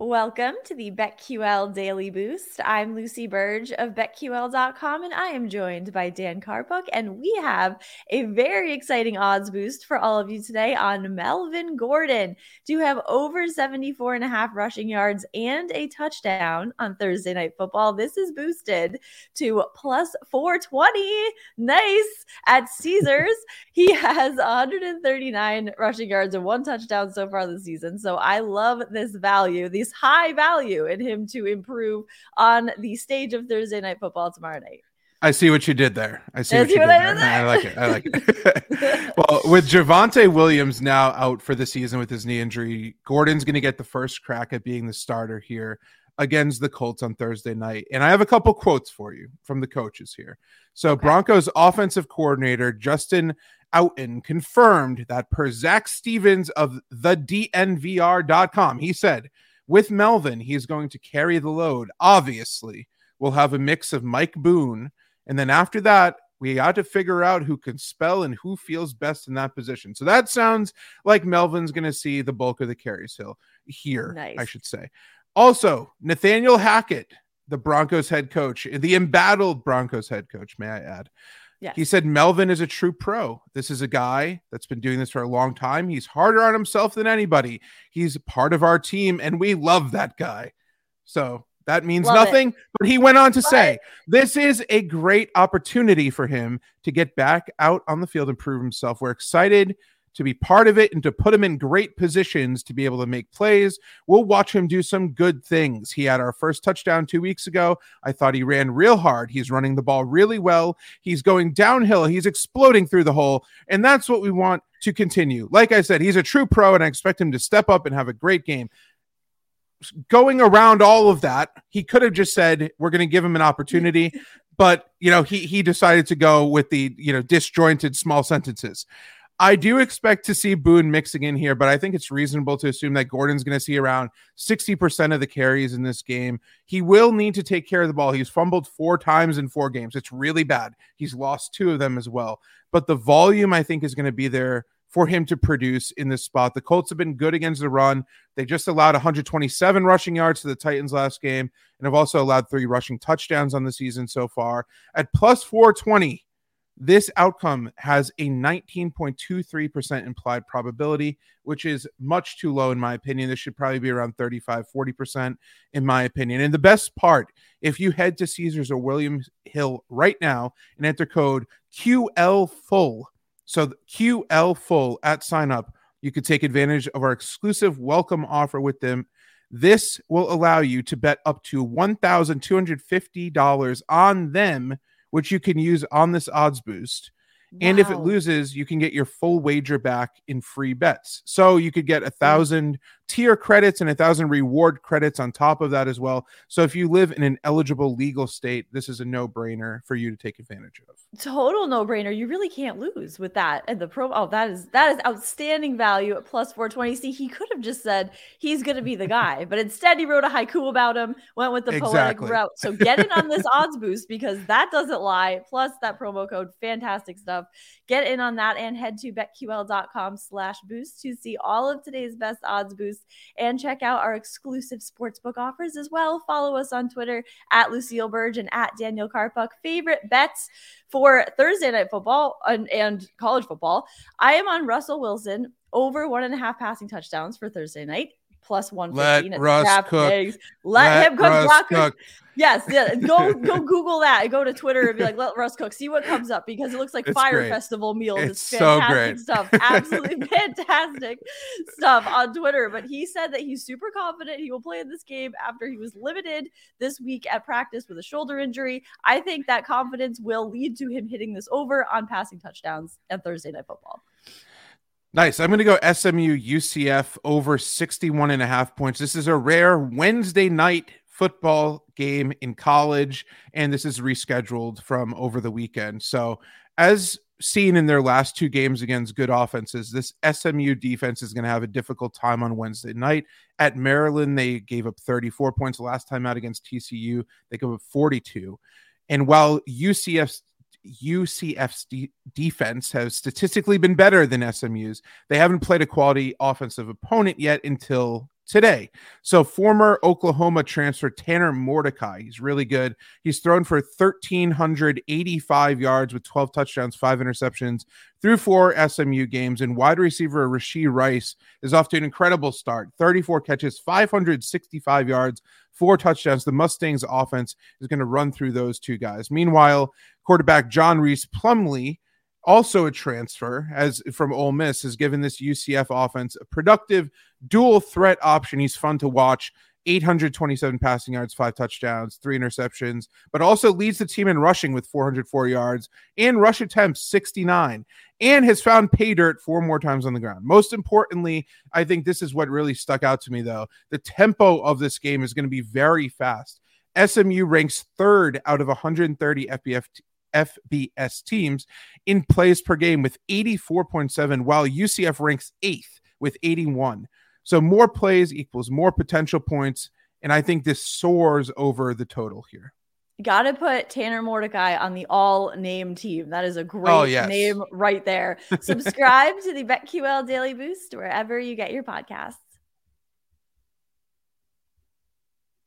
Welcome to the BetQL Daily Boost. I'm Lucy Burge of BetQL.com, and I am joined by Dan Karpuk. And we have a very exciting odds boost for all of you today on Melvin Gordon to have over 74 and a half rushing yards and a touchdown on Thursday Night Football. This is boosted to plus 420. Nice at Caesars. he has 139 rushing yards and one touchdown so far this season. So I love this value. These high value in him to improve on the stage of Thursday night football tomorrow night. I see what you did there. I see, what you did, there. there. I like it. I like it. well, with Javonte Williams now out for the season with his knee injury, Gordon's going to get the first crack at being the starter here against the Colts on Thursday night. And I have a couple quotes for you from the coaches here. So, okay. Broncos offensive coordinator Justin Outten confirmed that per Zac Stevens of the DNVR.com, he said, with Melvin, he's going to carry the load. Obviously, we'll have a mix of Mike Boone. And then after that, we got to figure out who can spell and who feels best in that position. So that sounds like Melvin's going to see the bulk of the carries hill here, nice. I should say. Also, Nathaniel Hackett, the Broncos head coach, the embattled Broncos head coach, may I add, Yes. He said Melvin is a true pro. This is a guy that's been doing this for a long time. He's harder on himself than anybody. He's part of our team, and we love that guy. So that means love nothing. It. But he went on to love say, it. this is a great opportunity for him to get back out on the field and prove himself. We're excited to be part of it and to put him in great positions to be able to make plays. We'll watch him do some good things. He had our first touchdown two weeks ago. I thought he ran real hard. He's running the ball really well. He's going downhill. He's exploding through the hole. And that's what we want to continue. Like I said, he's a true pro, and I expect him to step up and have a great game going around all of that, he could have just said, "We're going to give him an opportunity," but you know, he he decided to go with the you know disjointed small sentences. I do expect to see Boone mixing in here, but I think it's reasonable to assume that Gordon's going to see around 60% of the carries in this game. He will need to take care of the ball. He's fumbled four times in four games. It's really bad. He's lost two of them as well. But the volume, I think, is going to be there for him to produce in this spot. The Colts have been good against the run. They just allowed 127 rushing yards to the Titans last game and have also allowed three rushing touchdowns on the season so far. At plus 420, this outcome has a 19.23% implied probability, which is much too low, in my opinion. This should probably be around 35, 40%, in my opinion. And the best part, if you head to Caesars or Williams Hill right now and enter code QL Full, so QL Full at sign up, you could take advantage of our exclusive welcome offer with them. This will allow you to bet up to $1,250 on them which you can use on this odds boost. Wow. And if it loses, you can get your full wager back in free bets. So you could get a thousand tier credits and a thousand reward credits on top of that as well. So if you live in an eligible legal state, this is a no brainer for you to take advantage of. Total no brainer. You really can't lose with that. And the pro, oh, that is that is outstanding value at plus 420. See, he could have just said he's going to be the guy, but instead he wrote a haiku about him, went with the exactly. poetic route. So get in on this odds boost because that doesn't lie. Plus that promo code, fantastic stuff. Get in on that and head to betql.com slash boost to see all of today's best odds boosts and check out our exclusive sportsbook offers as well. Follow us on Twitter at Lucille Burge and at Daniel Karpuk. Favorite bets for Thursday night football and, and college football. I am on Russell Wilson over one and a half passing touchdowns for Thursday night plus 115 Let Russ cook. Let, Let, him cook. cook. Yes, yeah. Go go Google that. Go to Twitter and be like, let Russ cook. See what comes up because it looks like it's Fire great. Festival meals. It's, it's fantastic so stuff. Absolutely fantastic stuff on Twitter. But he said that he's super confident he will play in this game after he was limited this week at practice with a shoulder injury. I think that confidence will lead to him hitting this over on passing touchdowns at Thursday Night Football. Nice. I'm going to go SMU UCF over 61 and a half points. This is a rare Wednesday night football game in college, and this is rescheduled from over the weekend. So, as seen in their last two games against good offenses, this SMU defense is going to have a difficult time on Wednesday night. At Maryland, they gave up 34 points last time out against TCU, they gave up 42. And while UCF's UCF's de- defense has statistically been better than SMU's. They haven't played a quality offensive opponent yet until today. So, former Oklahoma transfer Tanner Mordecai, he's really good. He's thrown for 1,385 yards with 12 touchdowns, five interceptions through four SMU games. And wide receiver Rashee Rice is off to an incredible start 34 catches, 565 yards, four touchdowns. The Mustangs offense is going to run through those two guys. Meanwhile, quarterback John Rhys Plumlee, also a transfer as from Ole Miss has given this UCF offense a productive dual threat option. He's fun to watch. 827 passing yards, five touchdowns, three interceptions, but also leads the team in rushing with 404 yards and rush attempts 69 and has found pay dirt four more times on the ground. Most importantly, I think this is what really stuck out to me though. The tempo of this game is going to be very fast. SMU ranks third out of 130 FBF FBS teams in plays per game with 84.7, while UCF ranks eighth with 81. So more plays equals more potential points. And I think this soars over the total here. Got to put Tanner Mordecai on the all name team. That is a oh, great oh, yes. name right there. Subscribe to the BetQL Daily Boost wherever you get your podcasts.